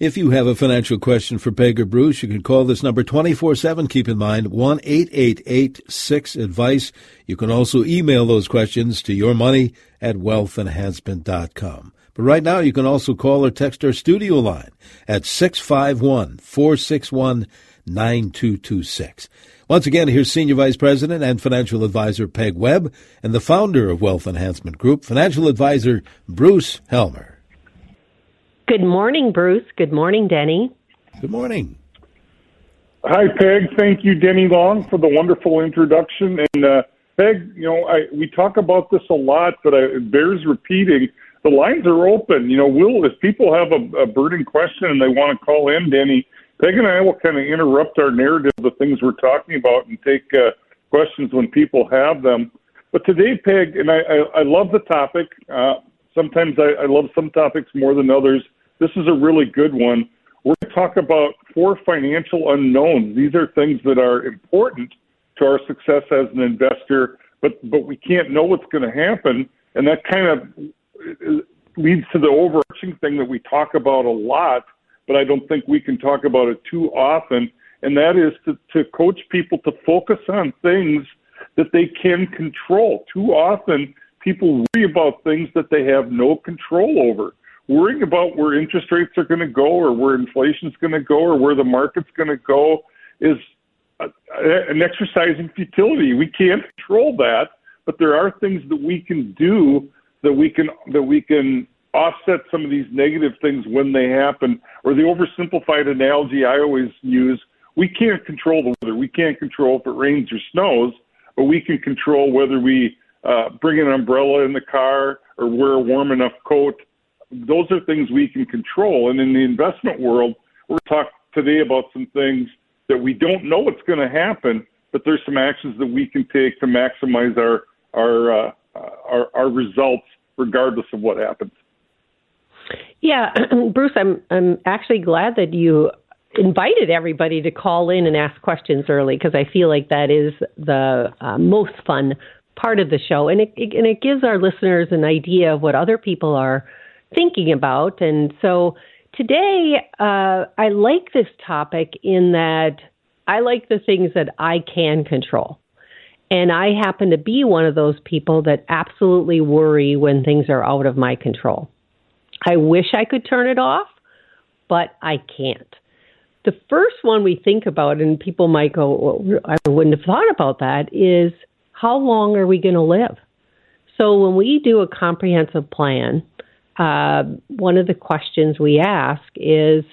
If you have a financial question for Peg or Bruce, you can call this number 24-7. Keep in mind, 1-888-6-ADVICE. You can also email those questions to yourmoney at wealthenhancement.com. But right now, you can also call or text our studio line at 651-461-9226. Once again, here's Senior Vice President and Financial Advisor Peg Webb and the founder of Wealth Enhancement Group, Financial Advisor Bruce Helmer. Good morning, Bruce. Good morning, Denny. Good morning. Hi, Peg. Thank you, Denny Long, for the wonderful introduction. And uh, Peg, you know, I, we talk about this a lot, but I, it bears repeating. The lines are open. You know, we'll if people have a, a burning question and they want to call in, Denny, Peg and I will kind of interrupt our narrative of the things we're talking about and take uh, questions when people have them. But today, Peg, and I, I, I love the topic. Uh, sometimes I, I love some topics more than others. This is a really good one. We're going to talk about four financial unknowns. These are things that are important to our success as an investor, but but we can't know what's going to happen, and that kind of uh, leads to the overarching thing that we talk about a lot, but I don't think we can talk about it too often, and that is to, to coach people to focus on things that they can control. Too often, people worry about things that they have no control over worrying about where interest rates are going to go or where inflation is going to go or where the market's going to go is a, an exercise in futility. We can't control that, but there are things that we can do that we can that we can offset some of these negative things when they happen. Or the oversimplified analogy I always use: we can't control the weather. We can't control if it rains or snows, but we can control whether we uh, bring an umbrella in the car or wear a warm enough coat those are things we can control. And in the investment world, we're talking today about some things that we don't know what's going to happen, but there's some actions that we can take to maximize our our uh, our, our results regardless of what happens. Yeah, Bruce, I'm I'm actually glad that you invited everybody to call in and ask questions early because I feel like that is the uh, most fun part of the show, and it, it and it gives our listeners an idea of what other people are thinking about. And so today, uh, I like this topic in that I like the things that I can control. And I happen to be one of those people that absolutely worry when things are out of my control. I wish I could turn it off, but I can't. The first one we think about, and people might go, well, I wouldn't have thought about that, is how long are we going to live? So when we do a comprehensive plan, uh, one of the questions we ask is,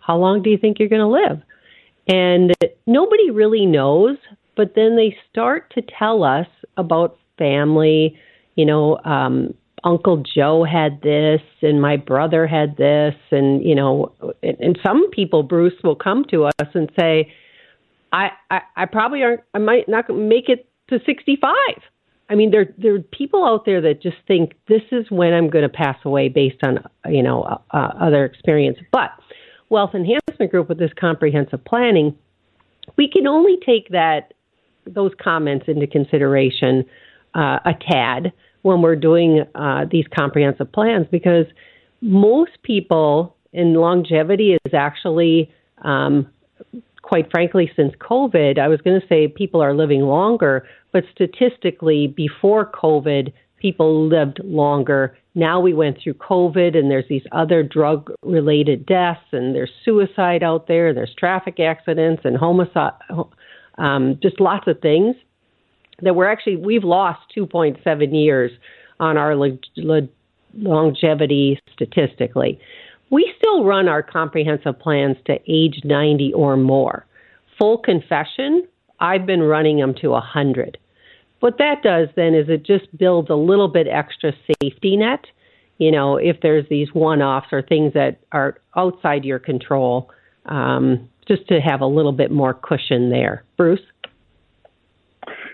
How long do you think you're going to live? And nobody really knows, but then they start to tell us about family. You know, um, Uncle Joe had this, and my brother had this, and you know, and, some people, Bruce, will come to us and say, I, I, I probably aren't, I might not make it to 65. I mean, there there are people out there that just think this is when I'm going to pass away based on you know uh, other experience. But Wealth Enhancement Group with this comprehensive planning, we can only take that those comments into consideration uh, a tad when we're doing uh, these comprehensive plans because most people in longevity is actually um, quite frankly, since COVID, I was going to say people are living longer, but statistically, before COVID, people lived longer. Now we went through COVID, and there's these other drug related deaths, and there's suicide out there, there's traffic accidents, and homicide, um, just lots of things that we're actually, we've lost 2.7 years on our le- le- longevity statistically we still run our comprehensive plans to age 90 or more. Full confession, I've been running them to 100. What that does then is it just builds a little bit extra safety net. You know, if there's these one offs or things that are outside your control, um, just to have a little bit more cushion there. Bruce?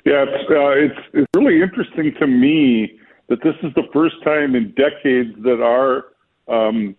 Yeah, it's, uh, it's, it's really interesting to me that this is the first time in decades that our um,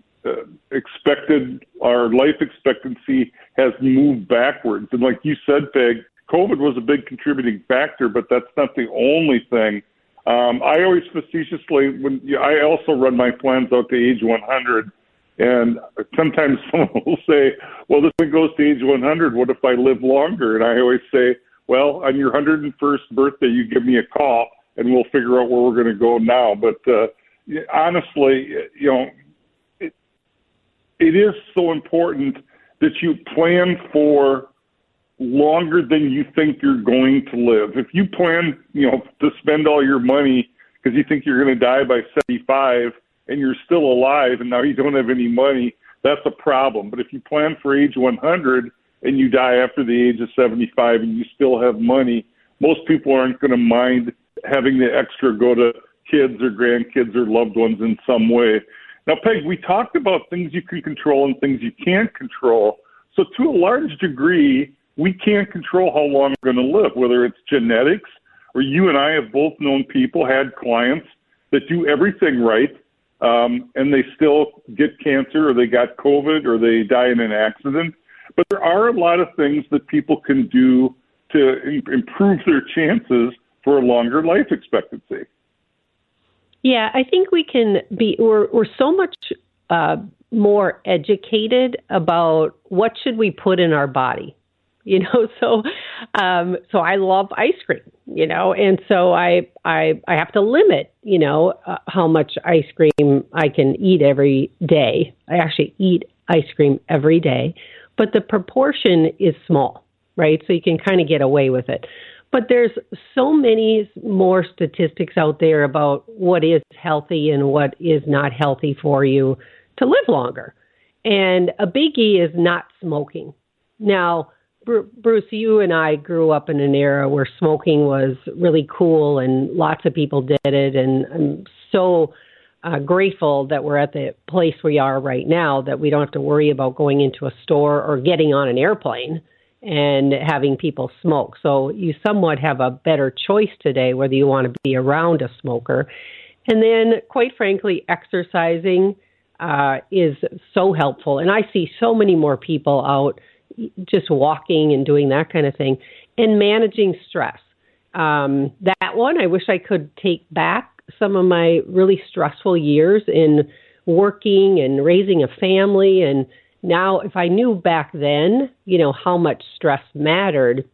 expected our life expectancy has moved backwards. And like you said, Peg, COVID was a big contributing factor, but that's not the only thing. Um, I always facetiously, when I also run my plans out to age 100, And sometimes someone will say, well, this thing goes to age 100. What if I live longer? And I always say, well, on your 101st birthday, you give me a call and we'll figure out where we're going to go now. But uh, honestly, you know, it is so important that you plan for longer than you think you're going to live. If you plan, you know, to spend all your money because you think you're going to die by 75 and you're still alive and now you don't have any money, that's a problem. But if you plan for age 100 and you die after the age of 75 and you still have money, most people aren't going to mind having the extra go to kids or grandkids or loved ones in some way. Now, Peg, we talked about things you can control and things you can't control. So, to a large degree, we can't control how long we're going to live, whether it's genetics or you and I have both known people, had clients that do everything right, um, and they still get cancer or they got COVID or they die in an accident. But there are a lot of things that people can do to improve their chances for a longer life expectancy. Yeah, I think we can be. We're we're so much uh, more educated about what should we put in our body. You know, so um, so I love ice cream. You know, and so I I I have to limit. You know, uh, how much ice cream I can eat every day. I actually eat ice cream every day, but the proportion is small, right? So you can kind of get away with it. But there's so many more statistics out there about what is healthy and what is not healthy for you to live longer. And a biggie is not smoking. Now, Bruce, you and I grew up in an era where smoking was really cool and lots of people did it. And I'm so uh, grateful that we're at the place we are right now that we don't have to worry about going into a store or getting on an airplane and having people smoke. So you somewhat have a better choice today whether you want to be around a smoker. And then, quite frankly, exercising uh, is so helpful. And I see so many more people out just walking and doing that kind of thing and managing stress. Um, that one, I wish I could take back some of my really stressful years in working and raising a family and now, if I knew back then, you know, how much stress mattered,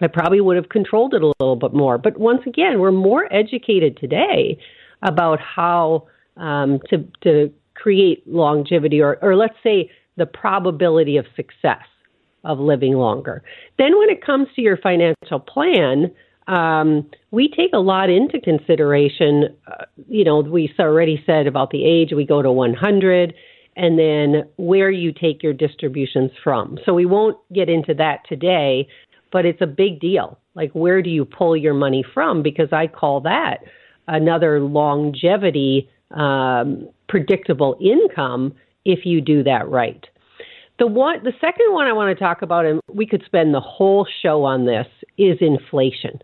I probably would have controlled it a little bit more. But once again, we're more educated today about how um, to to create longevity, or or let's say the probability of success of living longer. Then, when it comes to your financial plan, um, we take a lot into consideration. Uh, you know, we already said about the age. We go to 100 and then where you take your distributions from. So we won't get into that today, but it's a big deal. Like, where do you pull your money from? Because I call that another longevity, um, predictable income if you do that right. The one, the second one I want to talk about, and we could spend the whole show on this, is inflation.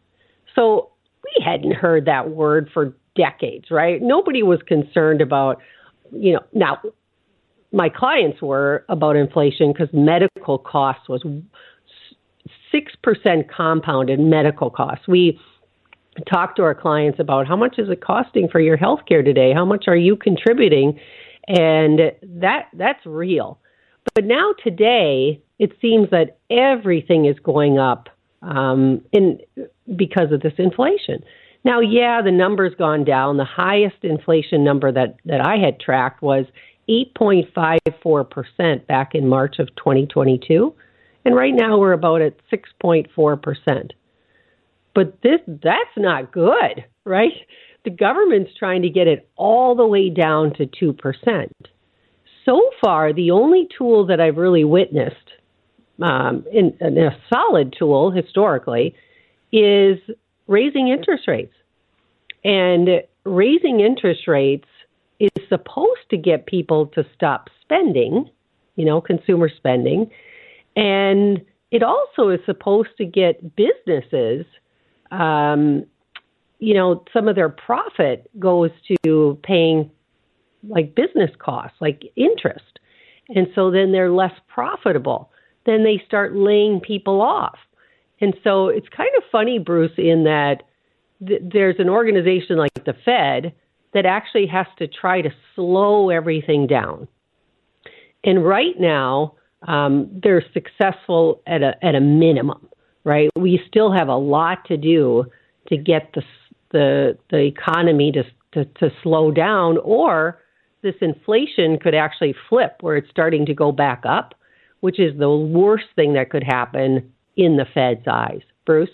So we hadn't heard that word for decades, right? Nobody was concerned about, you know, now my clients were about inflation because medical costs was six percent compounded medical costs. We talk to our clients about how much is it costing for your health care today? How much are you contributing? And that that's real. But now today, it seems that everything is going up um, in because of this inflation. Now, yeah, the number's gone down. The highest inflation number that that I had tracked was 8.54% back in March of 2022. And right now we're about at 6.4%. But this that's not good, right? The government's trying to get it all the way down to 2%. So far, the only tool that I've really witnessed, um, in, in a solid tool historically, is raising interest rates. And raising interest rates is supposed to get people to stop spending, you know, consumer spending. And it also is supposed to get businesses, um, you know, some of their profit goes to paying like business costs, like interest. And so then they're less profitable. Then they start laying people off. And so it's kind of funny, Bruce, in that th- there's an organization like the Fed that actually has to try to slow everything down. And right now, um, they're successful at a at a minimum, right? We still have a lot to do to get the the the economy to to, to slow down, or this inflation could actually flip where it's starting to go back up, which is the worst thing that could happen in the Fed's eyes. Bruce.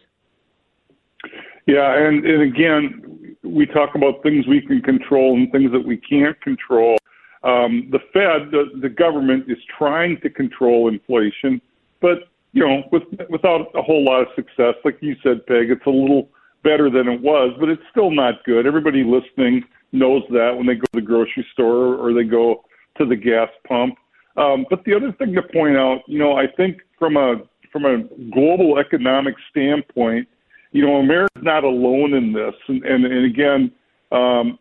Yeah, and, and again, we talk about things we can control and things that we can't control. Um, the Fed, the, the government, is trying to control inflation, but you know, with, without a whole lot of success. Like you said, Peg, it's a little better than it was, but it's still not good. Everybody listening knows that when they go to the grocery store or they go to the gas pump. Um, but the other thing to point out, you know, I think from a from a global economic standpoint, you know, America's not alone in this. And, and, and again, um,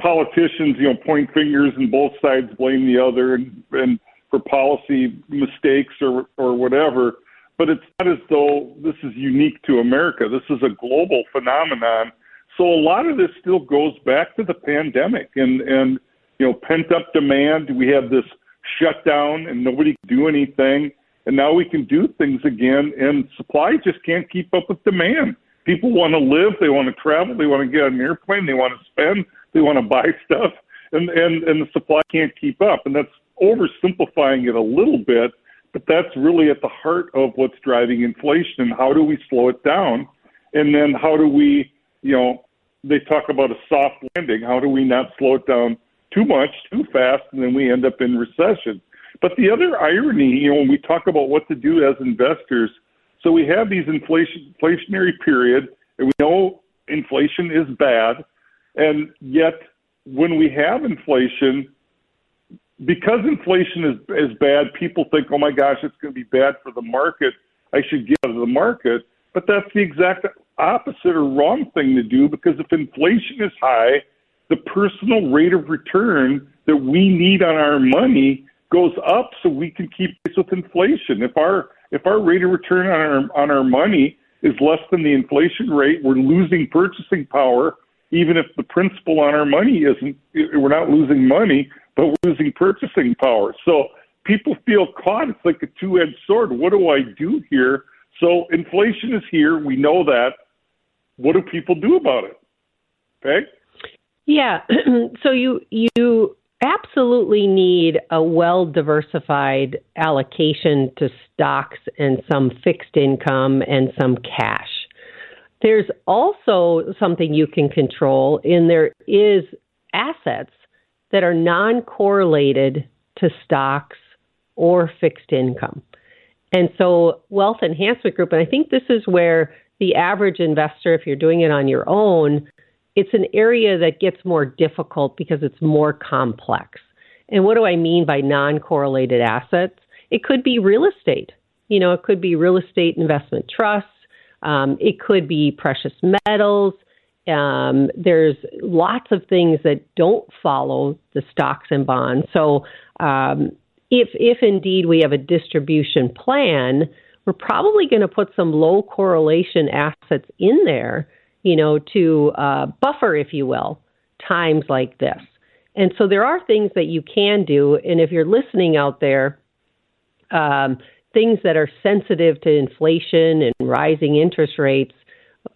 politicians, you know, point fingers and both sides blame the other and, and for policy mistakes or, or whatever. But it's not as though this is unique to America. This is a global phenomenon. So a lot of this still goes back to the pandemic and, and you know, pent up demand. We have this shutdown and nobody can do anything. And now we can do things again, and supply just can't keep up with demand. People want to live, they want to travel, they want to get on an airplane, they want to spend, they want to buy stuff, and and and the supply can't keep up. And that's oversimplifying it a little bit, but that's really at the heart of what's driving inflation. And how do we slow it down? And then how do we, you know, they talk about a soft landing. How do we not slow it down too much, too fast, and then we end up in recession? But the other irony, you know, when we talk about what to do as investors, so we have these inflation inflationary period, and we know inflation is bad, and yet when we have inflation, because inflation is is bad, people think, oh my gosh, it's going to be bad for the market. I should get out of the market. But that's the exact opposite or wrong thing to do because if inflation is high, the personal rate of return that we need on our money goes up so we can keep pace with inflation. If our if our rate of return on our on our money is less than the inflation rate, we're losing purchasing power. Even if the principal on our money isn't, we're not losing money, but we're losing purchasing power. So people feel caught. It's like a two-edged sword. What do I do here? So inflation is here. We know that. What do people do about it? Okay. Yeah. so you you absolutely need a well diversified allocation to stocks and some fixed income and some cash. There's also something you can control, and there is assets that are non correlated to stocks or fixed income. And so, Wealth Enhancement Group, and I think this is where the average investor, if you're doing it on your own, it's an area that gets more difficult because it's more complex. And what do I mean by non correlated assets? It could be real estate. You know, it could be real estate investment trusts. Um, it could be precious metals. Um, there's lots of things that don't follow the stocks and bonds. So, um, if if indeed we have a distribution plan, we're probably going to put some low correlation assets in there you know, to uh, buffer, if you will, times like this. And so there are things that you can do. And if you're listening out there, um, things that are sensitive to inflation and rising interest rates,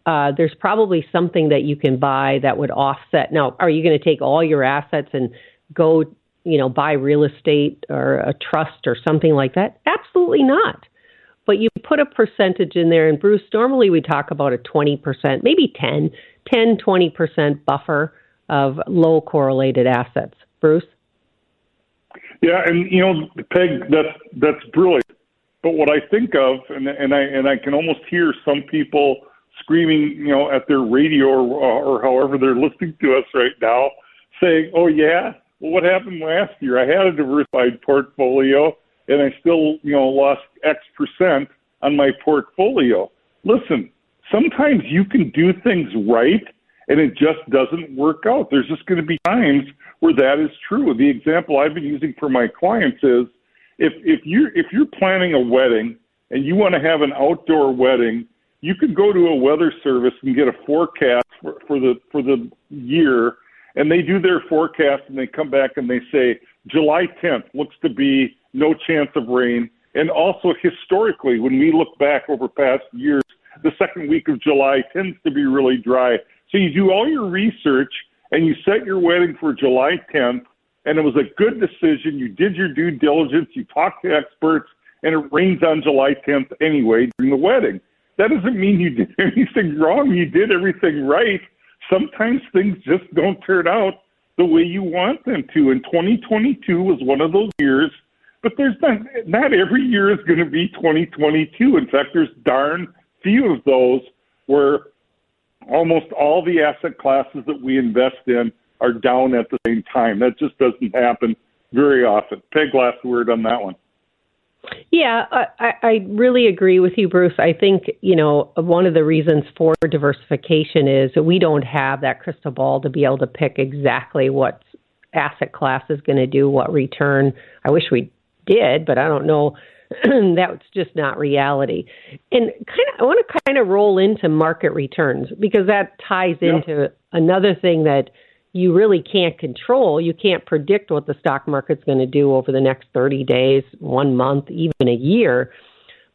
uh, there's probably something that you can buy that would offset. Now, are you going to take all your assets and go, you know, buy real estate or a trust or something like that? Absolutely not but you put a percentage in there. And Bruce, normally we talk about a 20%, maybe 10, 10, 20% buffer of low correlated assets. Bruce? Yeah, and you know, Peg, that's that's brilliant. But what I think of, and and I and I can almost hear some people screaming, you know, at their radio or, or however they're listening to us right now, saying, "Oh yeah, well, what happened last year? I had a diversified portfolio, and I still, you know, lost X percent on my portfolio. Listen, sometimes you can do things right and it just doesn't work out. There's just going to be times where that is true. The example I've been using for my clients is if if you're if you're planning a wedding and you want to have an outdoor wedding, you could go to a weather service and get a forecast for, for the for the year and they do their forecast and they come back and they say July 10th looks to be no chance of rain. And also historically, when we look back over past years, the second week of July tends to be really dry. So you do all your research and you set your wedding for July 10th, and it was a good decision. You did your due diligence, you talked to experts, and it rains on July 10th anyway during the wedding. That doesn't mean you did anything wrong. You did everything right. Sometimes things just don't turn out the way you want them to. And 2022 was one of those years, but there's not, not every year is going to be 2022. In fact, there's darn few of those where almost all the asset classes that we invest in are down at the same time. That just doesn't happen very often. Peg, last word on that one. Yeah, I, I really agree with you, Bruce. I think, you know, one of the reasons for diversification is that we don't have that crystal ball to be able to pick exactly what asset class is going to do what return. I wish we did, but I don't know that's just not reality. And kind of, I want to kind of roll into market returns because that ties into another thing that you really can't control. You can't predict what the stock market's going to do over the next 30 days, one month, even a year.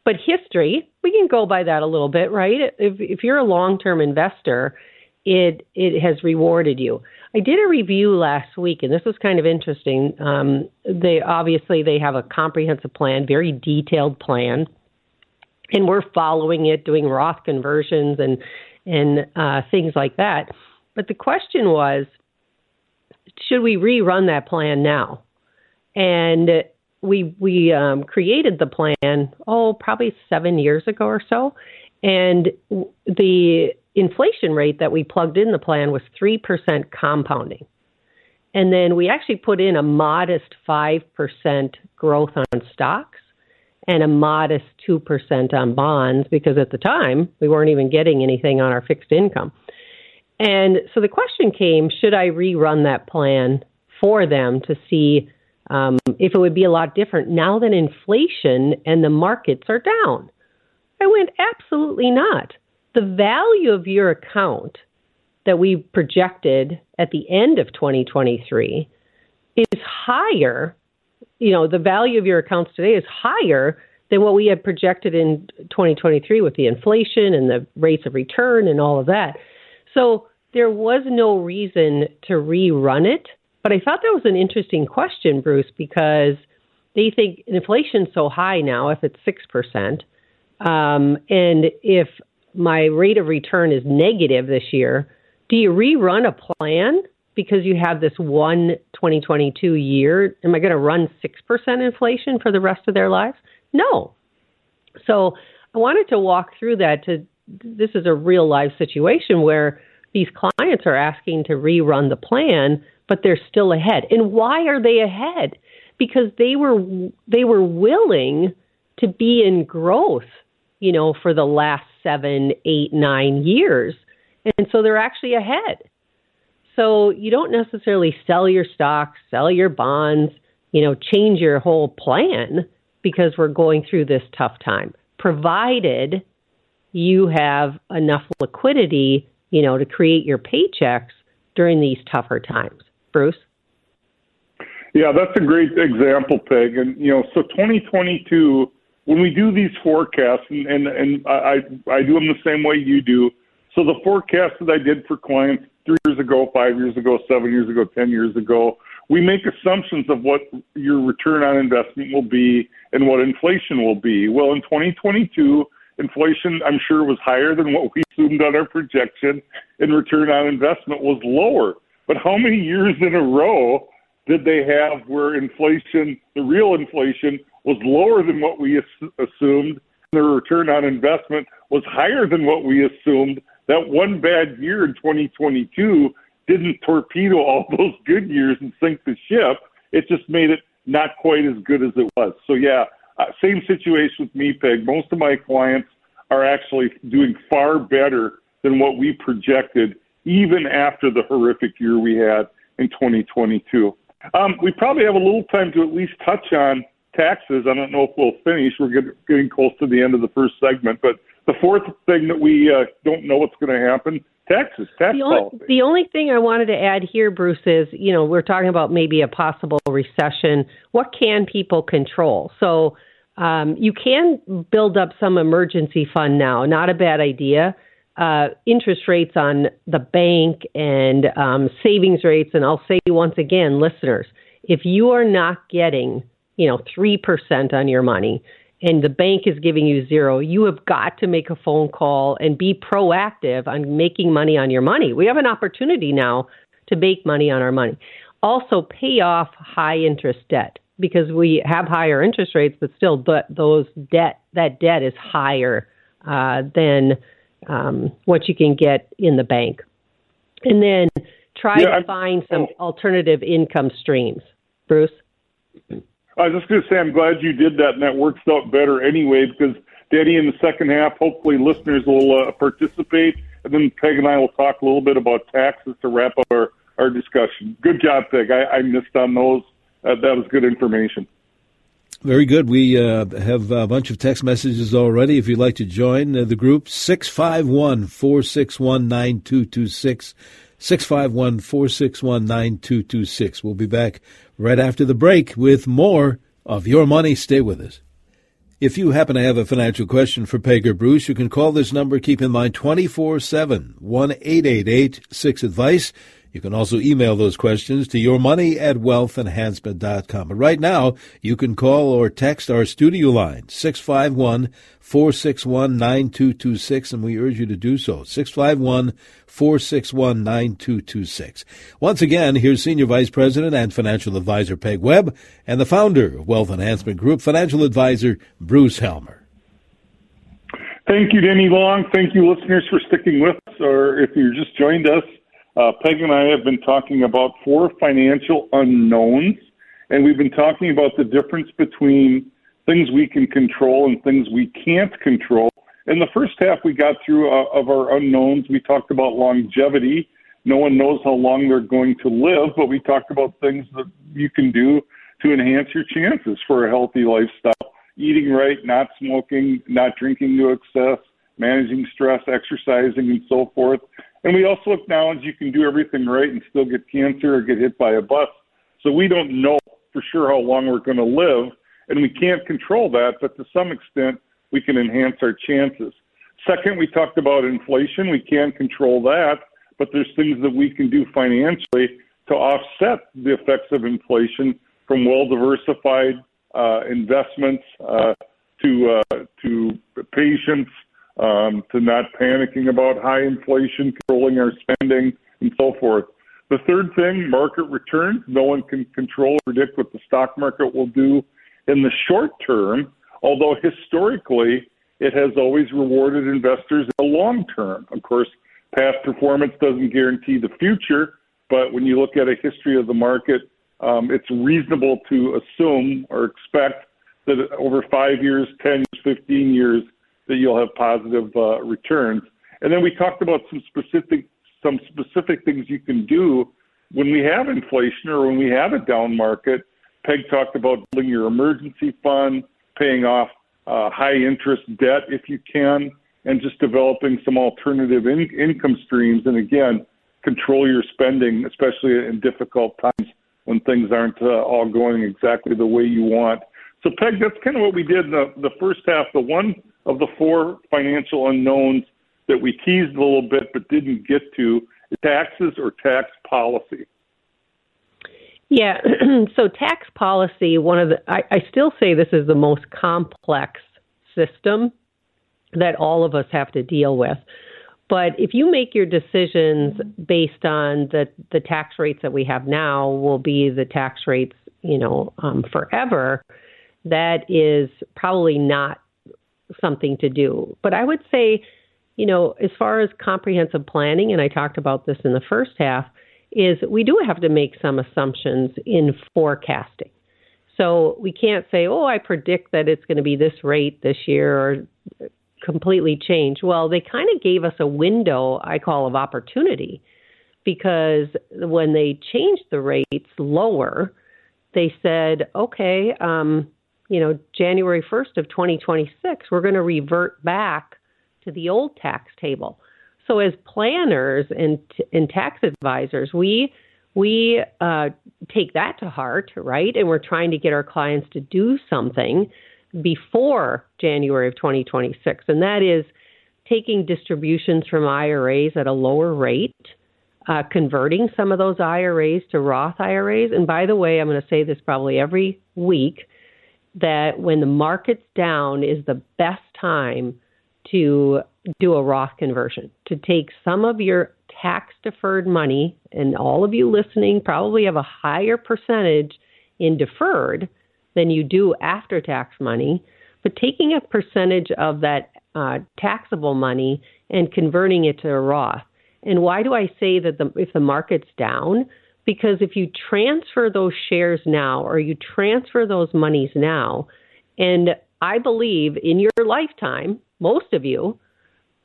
But history, we can go by that a little bit, right? If, if you're a long term investor, it, it has rewarded you. I did a review last week, and this was kind of interesting. Um, they obviously they have a comprehensive plan, very detailed plan, and we're following it, doing Roth conversions and and uh, things like that. But the question was, should we rerun that plan now? And we we um, created the plan oh probably seven years ago or so, and the inflation rate that we plugged in the plan was 3% compounding. And then we actually put in a modest 5% growth on stocks and a modest 2% on bonds because at the time we weren't even getting anything on our fixed income. And so the question came should I rerun that plan for them to see um, if it would be a lot different now that inflation and the markets are down? I went, absolutely not the value of your account that we projected at the end of 2023 is higher. You know, the value of your accounts today is higher than what we had projected in 2023 with the inflation and the rates of return and all of that. So there was no reason to rerun it. But I thought that was an interesting question, Bruce, because they think inflation's so high now, if it's 6%, um, and if my rate of return is negative this year, do you rerun a plan because you have this one 2022 year? Am I going to run 6% inflation for the rest of their lives? No. So I wanted to walk through that to this is a real life situation where these clients are asking to rerun the plan, but they're still ahead. And why are they ahead? Because they were they were willing to be in growth you know, for the last seven, eight, nine years. And so they're actually ahead. So you don't necessarily sell your stocks, sell your bonds, you know, change your whole plan because we're going through this tough time, provided you have enough liquidity, you know, to create your paychecks during these tougher times. Bruce? Yeah, that's a great example, Peg. And, you know, so 2022 when we do these forecasts, and, and, and I, I do them the same way you do. So the forecast that I did for clients three years ago, five years ago, seven years ago, 10 years ago, we make assumptions of what your return on investment will be and what inflation will be. Well, in 2022, inflation, I'm sure, was higher than what we assumed on our projection, and return on investment was lower. But how many years in a row did they have where inflation, the real inflation, was lower than what we assumed. The return on investment was higher than what we assumed. That one bad year in 2022 didn't torpedo all those good years and sink the ship. It just made it not quite as good as it was. So, yeah, uh, same situation with me, Peg. Most of my clients are actually doing far better than what we projected, even after the horrific year we had in 2022. Um, we probably have a little time to at least touch on taxes, I don't know if we'll finish. We're getting close to the end of the first segment. But the fourth thing that we uh, don't know what's going to happen taxes, tax the only, policy. The only thing I wanted to add here, Bruce, is you know we're talking about maybe a possible recession. What can people control? So um, you can build up some emergency fund now. Not a bad idea. Uh, interest rates on the bank and um, savings rates, and I'll say once again, listeners, if you are not getting you know three percent on your money and the bank is giving you zero, you have got to make a phone call and be proactive on making money on your money. We have an opportunity now to make money on our money. Also, pay off high interest debt because we have higher interest rates, but still, but those debt that debt is higher uh, than um, what you can get in the bank. And then try yeah, to find some alternative income streams. Bruce. I was just going to say, I'm glad you did that, and that works out better anyway, because Danny, in the second half, hopefully listeners will uh, participate, and then Peg and I will talk a little bit about taxes to wrap up our, our discussion. Good job, Peg. I, I missed on those. Uh, that was good information. Very good. We uh, have a bunch of text messages already. If you'd like to join uh, the group, 651 461 9226. 651 461 9226. We'll be back right after the break with more of Your Money. Stay with us. If you happen to have a financial question for Peg or Bruce, you can call this number. Keep in mind 24 7 1 888 6 Advice. You can also email those questions to yourmoney at wealthenhancement.com. But right now, you can call or text our studio line, 651 461 9226, and we urge you to do so. 651 461 9226. Once again, here's Senior Vice President and Financial Advisor Peg Webb and the founder of Wealth Enhancement Group, Financial Advisor Bruce Helmer. Thank you, Denny Long. Thank you, listeners, for sticking with us, or if you just joined us. Uh, Peg and I have been talking about four financial unknowns, and we've been talking about the difference between things we can control and things we can't control. In the first half, we got through uh, of our unknowns. We talked about longevity. No one knows how long they're going to live, but we talked about things that you can do to enhance your chances for a healthy lifestyle. Eating right, not smoking, not drinking to excess, managing stress, exercising, and so forth. And we also acknowledge you can do everything right and still get cancer or get hit by a bus. So we don't know for sure how long we're going to live, and we can't control that, but to some extent, we can enhance our chances. Second, we talked about inflation. We can't control that, but there's things that we can do financially to offset the effects of inflation from well diversified uh, investments uh, to uh, to patience um, to not panicking about high inflation, controlling our spending, and so forth. The third thing, market returns. No one can control or predict what the stock market will do in the short term, although historically it has always rewarded investors in the long term. Of course, past performance doesn't guarantee the future, but when you look at a history of the market, um, it's reasonable to assume or expect that over five years, 10 years, 15 years, that you'll have positive uh, returns. And then we talked about some specific some specific things you can do when we have inflation or when we have a down market. Peg talked about building your emergency fund, paying off uh, high interest debt if you can, and just developing some alternative in- income streams. And again, control your spending, especially in difficult times when things aren't uh, all going exactly the way you want. So, Peg, that's kind of what we did in the, the first half. The one of the four financial unknowns that we teased a little bit but didn't get to taxes or tax policy. Yeah, so tax policy, one of the, I, I still say this is the most complex system that all of us have to deal with. But if you make your decisions based on the, the tax rates that we have now, will be the tax rates, you know, um, forever. That is probably not something to do. But I would say, you know, as far as comprehensive planning, and I talked about this in the first half, is we do have to make some assumptions in forecasting. So we can't say, oh, I predict that it's going to be this rate this year or completely change. Well, they kind of gave us a window, I call, of opportunity because when they changed the rates lower, they said, okay, um, you know, January 1st of 2026, we're going to revert back to the old tax table. So as planners and and tax advisors, we we uh, take that to heart, right? And we're trying to get our clients to do something before January of 2026, and that is taking distributions from IRAs at a lower rate, uh, converting some of those IRAs to Roth IRAs. And by the way, I'm going to say this probably every week that when the market's down is the best time to do a Roth conversion, to take some of your tax deferred money, and all of you listening probably have a higher percentage in deferred than you do after tax money, but taking a percentage of that uh, taxable money and converting it to a Roth. And why do I say that the, if the market's down? Because if you transfer those shares now or you transfer those monies now, and I believe in your lifetime, most of you,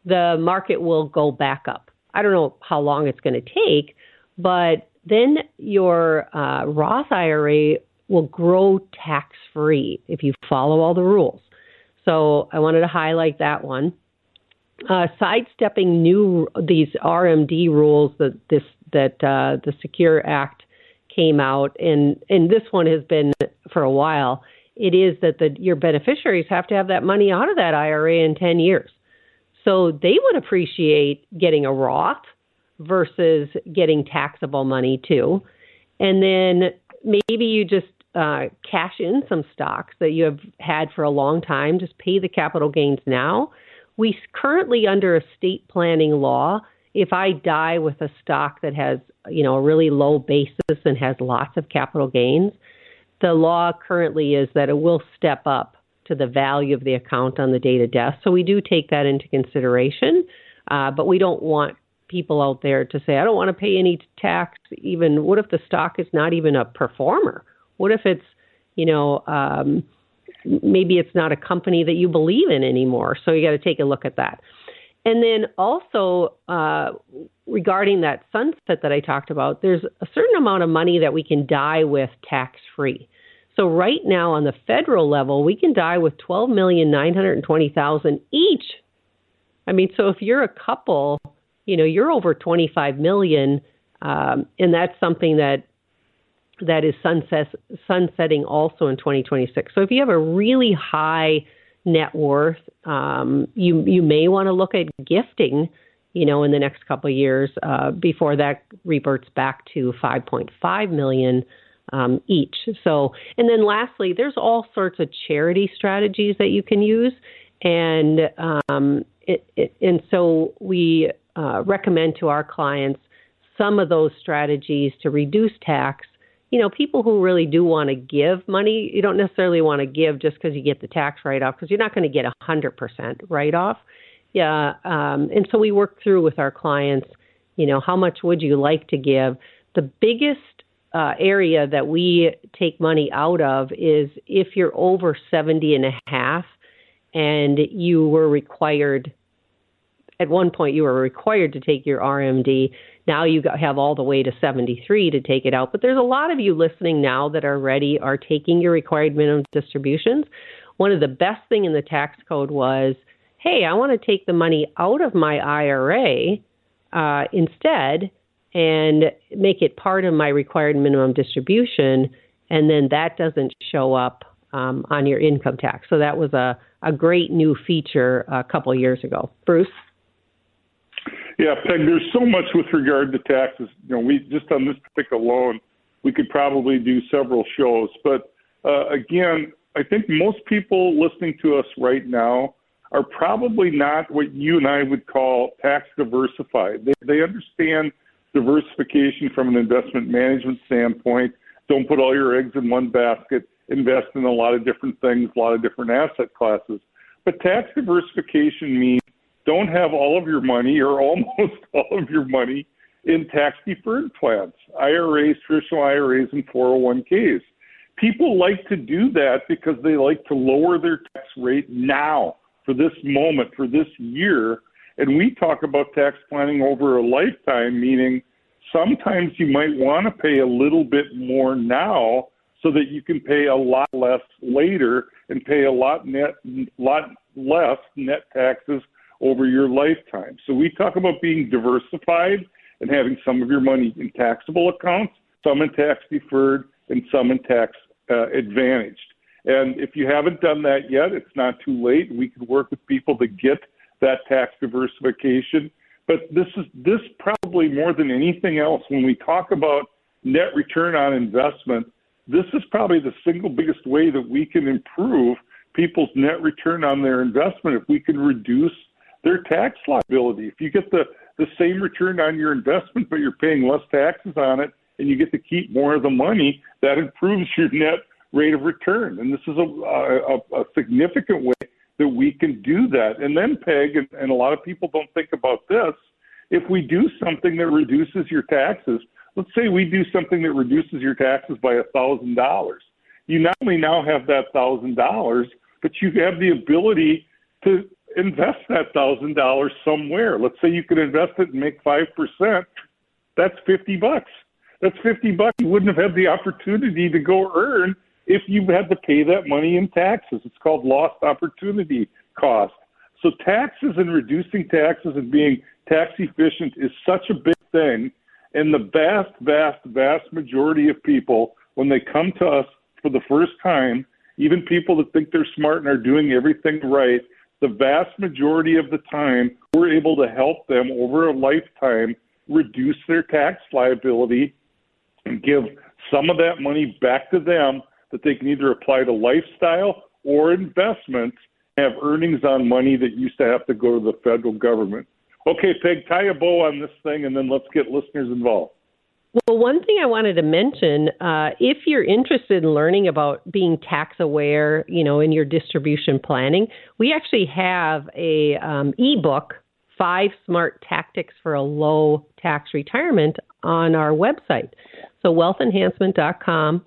the market will go back up. I don't know how long it's going to take, but then your uh, Roth IRA will grow tax free if you follow all the rules. So I wanted to highlight that one. Uh, sidestepping new these RMD rules that this that uh, the Secure Act came out, and and this one has been for a while. It is that the your beneficiaries have to have that money out of that IRA in ten years, so they would appreciate getting a Roth versus getting taxable money too, and then maybe you just uh, cash in some stocks that you have had for a long time. Just pay the capital gains now. We currently, under estate planning law, if I die with a stock that has, you know, a really low basis and has lots of capital gains, the law currently is that it will step up to the value of the account on the date of death. So we do take that into consideration, uh, but we don't want people out there to say, I don't want to pay any tax. Even what if the stock is not even a performer? What if it's, you know, um, maybe it's not a company that you believe in anymore? So you got to take a look at that. And then also uh, regarding that sunset that I talked about, there's a certain amount of money that we can die with tax free. So right now on the federal level, we can die with twelve million nine hundred twenty thousand each. I mean, so if you're a couple, you know, you're over twenty five million, um, and that's something that that is sunset, sunsetting also in 2026. So if you have a really high net worth, um, you you may want to look at gifting, you know, in the next couple of years uh, before that reverts back to 5.5 million um, each. So, and then lastly, there's all sorts of charity strategies that you can use, and um, it, it, and so we uh, recommend to our clients some of those strategies to reduce tax you know, people who really do want to give money, you don't necessarily want to give just because you get the tax write off because you're not going to get a 100% write off. Yeah. Um, and so we work through with our clients, you know, how much would you like to give? The biggest uh, area that we take money out of is if you're over 70 and a half and you were required at one point you were required to take your RMD now you have all the way to 73 to take it out. But there's a lot of you listening now that are ready, are taking your required minimum distributions. One of the best thing in the tax code was, hey, I want to take the money out of my IRA uh, instead and make it part of my required minimum distribution, and then that doesn't show up um, on your income tax. So that was a, a great new feature a couple years ago. Bruce? Yeah, Peg, there's so much with regard to taxes. You know, we just on this topic alone, we could probably do several shows. But uh, again, I think most people listening to us right now are probably not what you and I would call tax diversified. They, they understand diversification from an investment management standpoint. Don't put all your eggs in one basket. Invest in a lot of different things, a lot of different asset classes. But tax diversification means don't have all of your money or almost all of your money in tax deferred plans, IRAs, traditional IRAs, and 401ks. People like to do that because they like to lower their tax rate now for this moment, for this year. And we talk about tax planning over a lifetime, meaning sometimes you might want to pay a little bit more now so that you can pay a lot less later and pay a lot net lot less net taxes over your lifetime. So we talk about being diversified and having some of your money in taxable accounts, some in tax deferred, and some in tax uh, advantaged. And if you haven't done that yet, it's not too late. We can work with people to get that tax diversification. But this is this probably more than anything else when we talk about net return on investment, this is probably the single biggest way that we can improve people's net return on their investment if we can reduce their tax liability. If you get the, the same return on your investment, but you're paying less taxes on it and you get to keep more of the money, that improves your net rate of return. And this is a, a, a significant way that we can do that. And then, Peg, and, and a lot of people don't think about this, if we do something that reduces your taxes, let's say we do something that reduces your taxes by a thousand dollars. You not only now have that thousand dollars, but you have the ability to invest that thousand dollars somewhere. Let's say you could invest it and make five percent. That's fifty bucks. That's fifty bucks you wouldn't have had the opportunity to go earn if you had to pay that money in taxes. It's called lost opportunity cost. So taxes and reducing taxes and being tax efficient is such a big thing and the vast, vast, vast majority of people, when they come to us for the first time, even people that think they're smart and are doing everything right, the vast majority of the time, we're able to help them over a lifetime reduce their tax liability and give some of that money back to them that they can either apply to lifestyle or investments, have earnings on money that used to have to go to the federal government. Okay, Peg, tie a bow on this thing and then let's get listeners involved. Well, one thing I wanted to mention, uh, if you're interested in learning about being tax aware, you know, in your distribution planning, we actually have a um, ebook, Five Smart Tactics for a Low Tax Retirement, on our website. So wealthenhancement.com.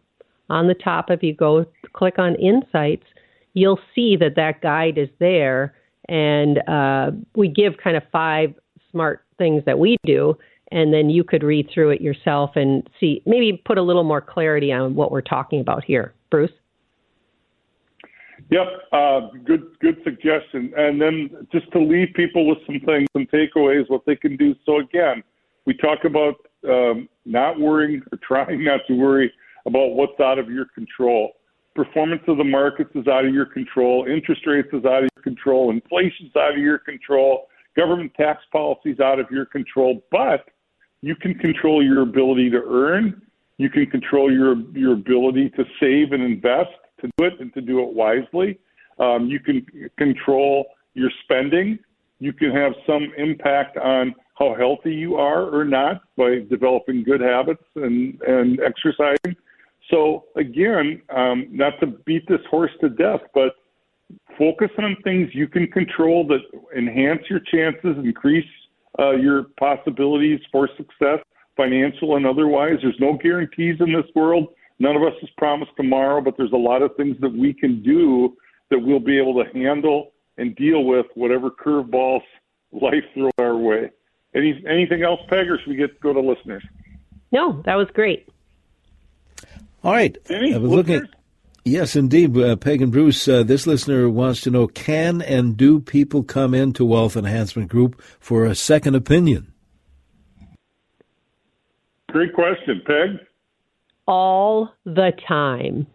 On the top, if you go click on Insights, you'll see that that guide is there and uh, we give kind of five smart things that we do, and then you could read through it yourself and see, maybe put a little more clarity on what we're talking about here. Bruce? Yep, uh, good good suggestion. And then just to leave people with some things, some takeaways, what they can do. So again, we talk about um, not worrying or trying not to worry about what's out of your control. Performance of the markets is out of your control. Interest rates is out of your control. Inflation's out of your control. Government tax policy is out of your control. But you can control your ability to earn. You can control your your ability to save and invest to do it and to do it wisely. Um, you can control your spending. You can have some impact on how healthy you are or not by developing good habits and, and exercising. So again, um, not to beat this horse to death, but focus on things you can control that enhance your chances, increase uh, your possibilities for success, financial and otherwise. There's no guarantees in this world. None of us is promised tomorrow, but there's a lot of things that we can do that we'll be able to handle and deal with whatever curveballs life throws our way. Any anything else, Peg, or should we get go to listeners? No, that was great. All right. Any I was looking at, yes, indeed, uh, Peg and Bruce. Uh, this listener wants to know: Can and do people come into Wealth Enhancement Group for a second opinion? Great question, Peg. All the time,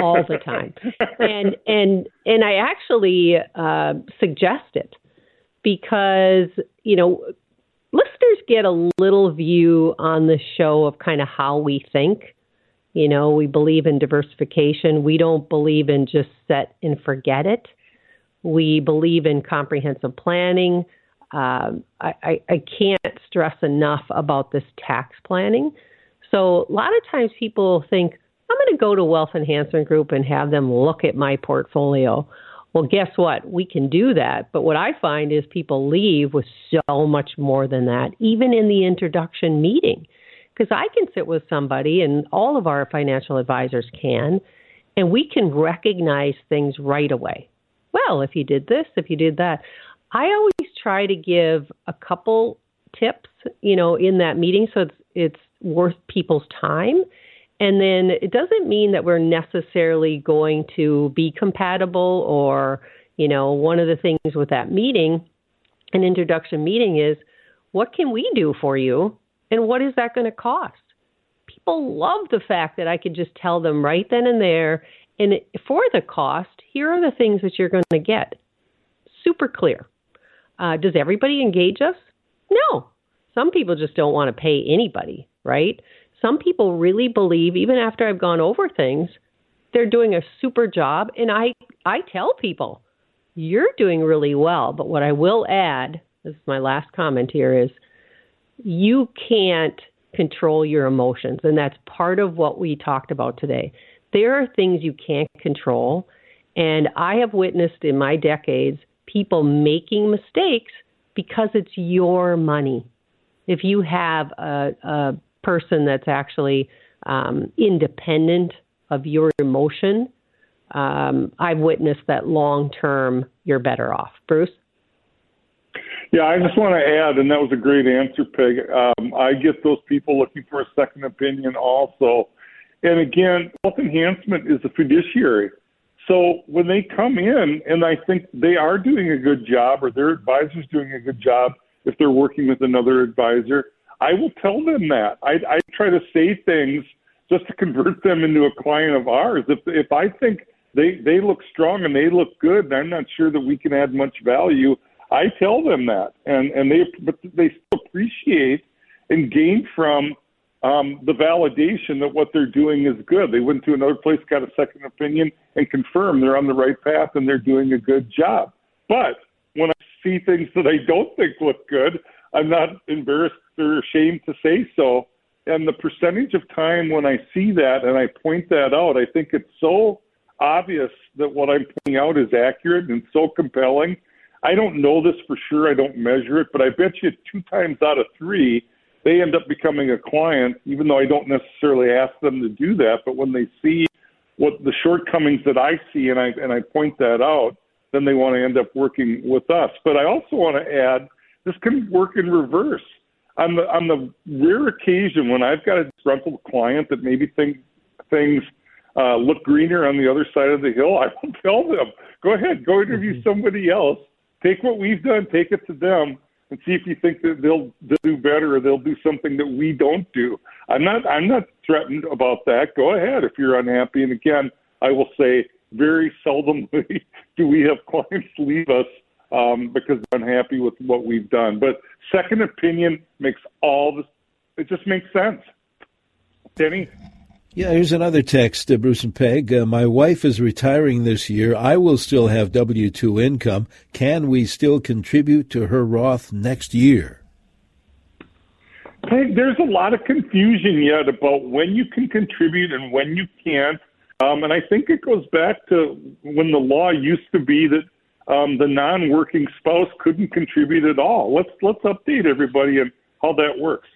all the time, and and and I actually uh, suggest it because you know listeners get a little view on the show of kind of how we think you know, we believe in diversification. We don't believe in just set and forget it. We believe in comprehensive planning. Uh, I, I, I can't stress enough about this tax planning. So a lot of times people think, I'm going to go to Wealth Enhancement Group and have them look at my portfolio. Well, guess what? We can do that. But what I find is people leave with so much more than that, even in the introduction meeting. Because I can sit with somebody, and all of our financial advisors can, and we can recognize things right away. Well, if you did this, if you did that. I always try to give a couple tips, you know, in that meeting so it's, it's worth people's time. And then it doesn't mean that we're necessarily going to be compatible or, you know, one of the things with that meeting an introduction meeting is what can we do for you and what is that going to cost? People love the fact that I could just tell them right then and there, and for the cost, here are the things that you're going to get. Super clear. Uh, does everybody engage us? No. Some people just don't want to pay anybody, right? Some people really believe, even after I've gone over things, they're doing a super job. And I, I tell people, you're doing really well. But what I will add, this is my last comment here, is you can't control your emotions. And that's part of what we talked about today. There are things you can't control. And I have witnessed in my decades people making mistakes because it's your money. If you have a, a person that's actually um, independent of your emotion, um, I've witnessed that long term you're better off. Bruce? Yeah, I just want to add, and that was a great answer, Peg. Um, I get those people looking for a second opinion also. And again, Wealth Enhancement is a fiduciary. So when they come in and I think they are doing a good job or their advisor's doing a good job if they're working with another advisor, I will tell them that. I, I try to say things just to convert them into a client of ours. If if I think they they look strong and they look good, and I'm not sure that we can add much value, I tell them that, and and they but they appreciate and gain from um, the validation that what they're doing is good. They went to another place, got a second opinion, and confirmed they're on the right path and they're doing a good job. But when I see things that I don't think look good, I'm not embarrassed or ashamed to say so. And the percentage of time when I see that and I point that out, I think it's so obvious that what I'm pointing out is accurate and so compelling. I don't know this for sure. I don't measure it, but I bet you two times out of three, they end up becoming a client, even though I don't necessarily ask them to do that. But when they see what the shortcomings that I see and I and I point that out, then they want to end up working with us. But I also want to add this can work in reverse. On the on the rare occasion when I've got a disgruntled client that maybe think things uh, look greener on the other side of the hill, I will tell them, go ahead, go interview mm-hmm. somebody else. Take what we've done, take it to them, and see if you think that they'll, they'll do better or they'll do something that we don't do. I'm not I'm not threatened about that. Go ahead if you're unhappy. And again, I will say very seldomly do we have clients leave us um, because they're unhappy with what we've done. But second opinion makes all this. It just makes sense. Denny. Yeah, here's another text, uh, Bruce and Peg. Uh, my wife is retiring this year. I will still have W 2 income. Can we still contribute to her Roth next year? Peg, there's a lot of confusion yet about when you can contribute and when you can't. Um, and I think it goes back to when the law used to be that um, the non-working spouse couldn't contribute at all. Let's let's update everybody on how that works.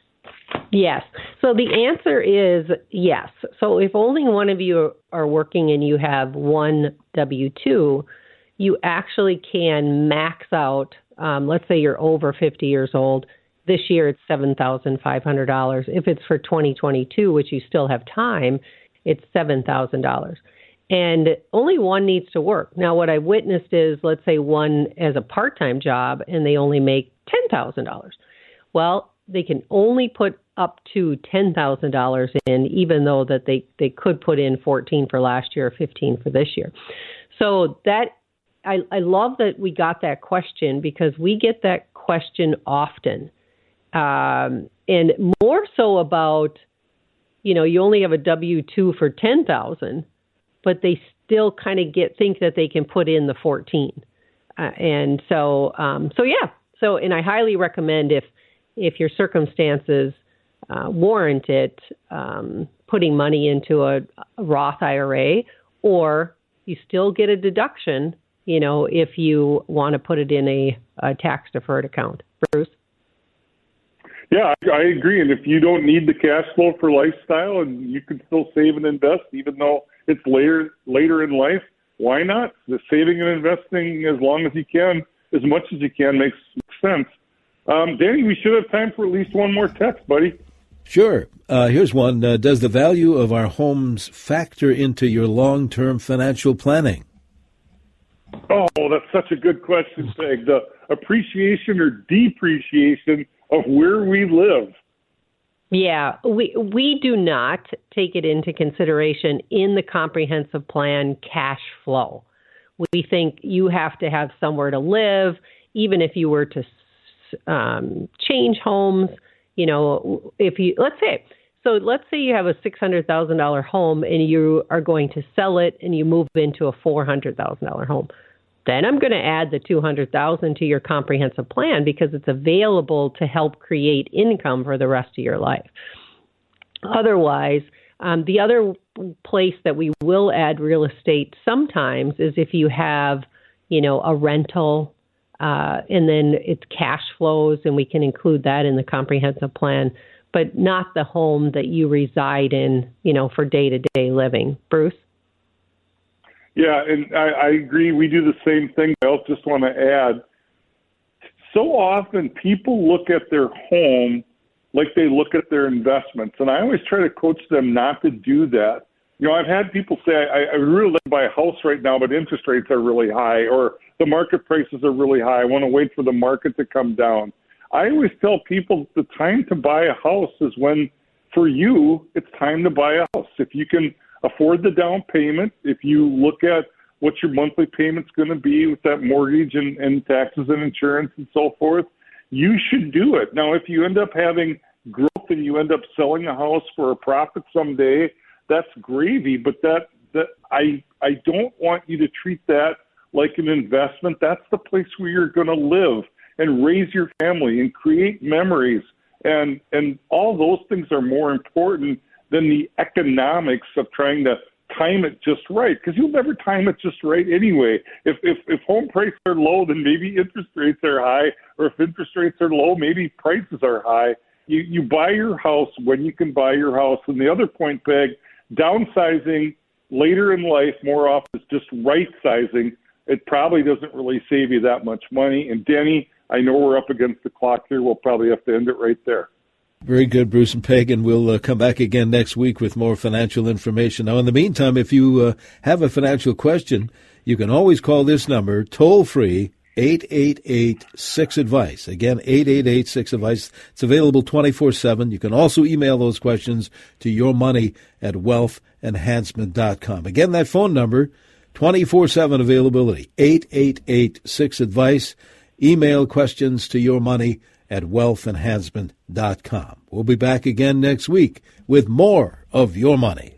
Yes. So the answer is yes. So if only one of you are working and you have one W 2, you actually can max out. Um, let's say you're over 50 years old. This year it's $7,500. If it's for 2022, which you still have time, it's $7,000. And only one needs to work. Now, what I witnessed is, let's say one as a part time job and they only make $10,000. Well, they can only put up to ten thousand dollars in, even though that they they could put in fourteen for last year or fifteen for this year. So that I, I love that we got that question because we get that question often, um, and more so about you know you only have a W two for ten thousand, but they still kind of get think that they can put in the fourteen, uh, and so um, so yeah. So and I highly recommend if if your circumstances uh, warrant it, um, putting money into a, Roth IRA, or you still get a deduction, you know, if you want to put it in a, a tax deferred account. Bruce? Yeah, I, I agree. And if you don't need the cash flow for lifestyle and you can still save and invest, even though it's later later in life, why not? The saving and investing as long as you can, as much as you can, makes sense. Um, Danny, we should have time for at least one more text, buddy. Sure. Uh, here's one. Uh, does the value of our homes factor into your long term financial planning? Oh, that's such a good question, Peg. The appreciation or depreciation of where we live. Yeah, we we do not take it into consideration in the comprehensive plan cash flow. We think you have to have somewhere to live, even if you were to um, change homes. You know, if you let's say so, let's say you have a six hundred thousand dollar home and you are going to sell it and you move into a four hundred thousand dollar home then I'm going to add the 200,000 to your comprehensive plan because it's available to help create income for the rest of your life. Otherwise, um, the other place that we will add real estate sometimes is if you have, you know, a rental uh, and then it's cash flows, and we can include that in the comprehensive plan, but not the home that you reside in, you know, for day to day living. Bruce? Yeah, and I, I agree. We do the same thing. I also just want to add so often people look at their home like they look at their investments. And I always try to coach them not to do that. You know, I've had people say, I, I really like to buy a house right now, but interest rates are really high, or the market prices are really high. I want to wait for the market to come down. I always tell people the time to buy a house is when, for you, it's time to buy a house. If you can afford the down payment. If you look at what your monthly payment's going to be with that mortgage and, and taxes and insurance and so forth, you should do it. Now, if you end up having growth and you end up selling a house for a profit someday, that's gravy. But that that I I don't want you to treat that like an investment. That's the place where you're going to live and raise your family and create memories and and all those things are more important than the economics of trying to time it just right because you'll never time it just right anyway. If if if home prices are low, then maybe interest rates are high, or if interest rates are low, maybe prices are high. You you buy your house when you can buy your house. And the other point, Peg, downsizing later in life more often is just right sizing. It probably doesn't really save you that much money. And Denny, I know we're up against the clock here. We'll probably have to end it right there. Very good, Bruce and Pagan. We'll uh, come back again next week with more financial information. Now, in the meantime, if you uh, have a financial question, you can always call this number toll free 888 advice. Again, 888 6 Advice. It's available 24 7. You can also email those questions to your money at wealthenhancement.com. Again, that phone number, 24 7 availability, 888 6 Advice. Email questions to your money at wealthenhancement.com. We'll be back again next week with more of your money.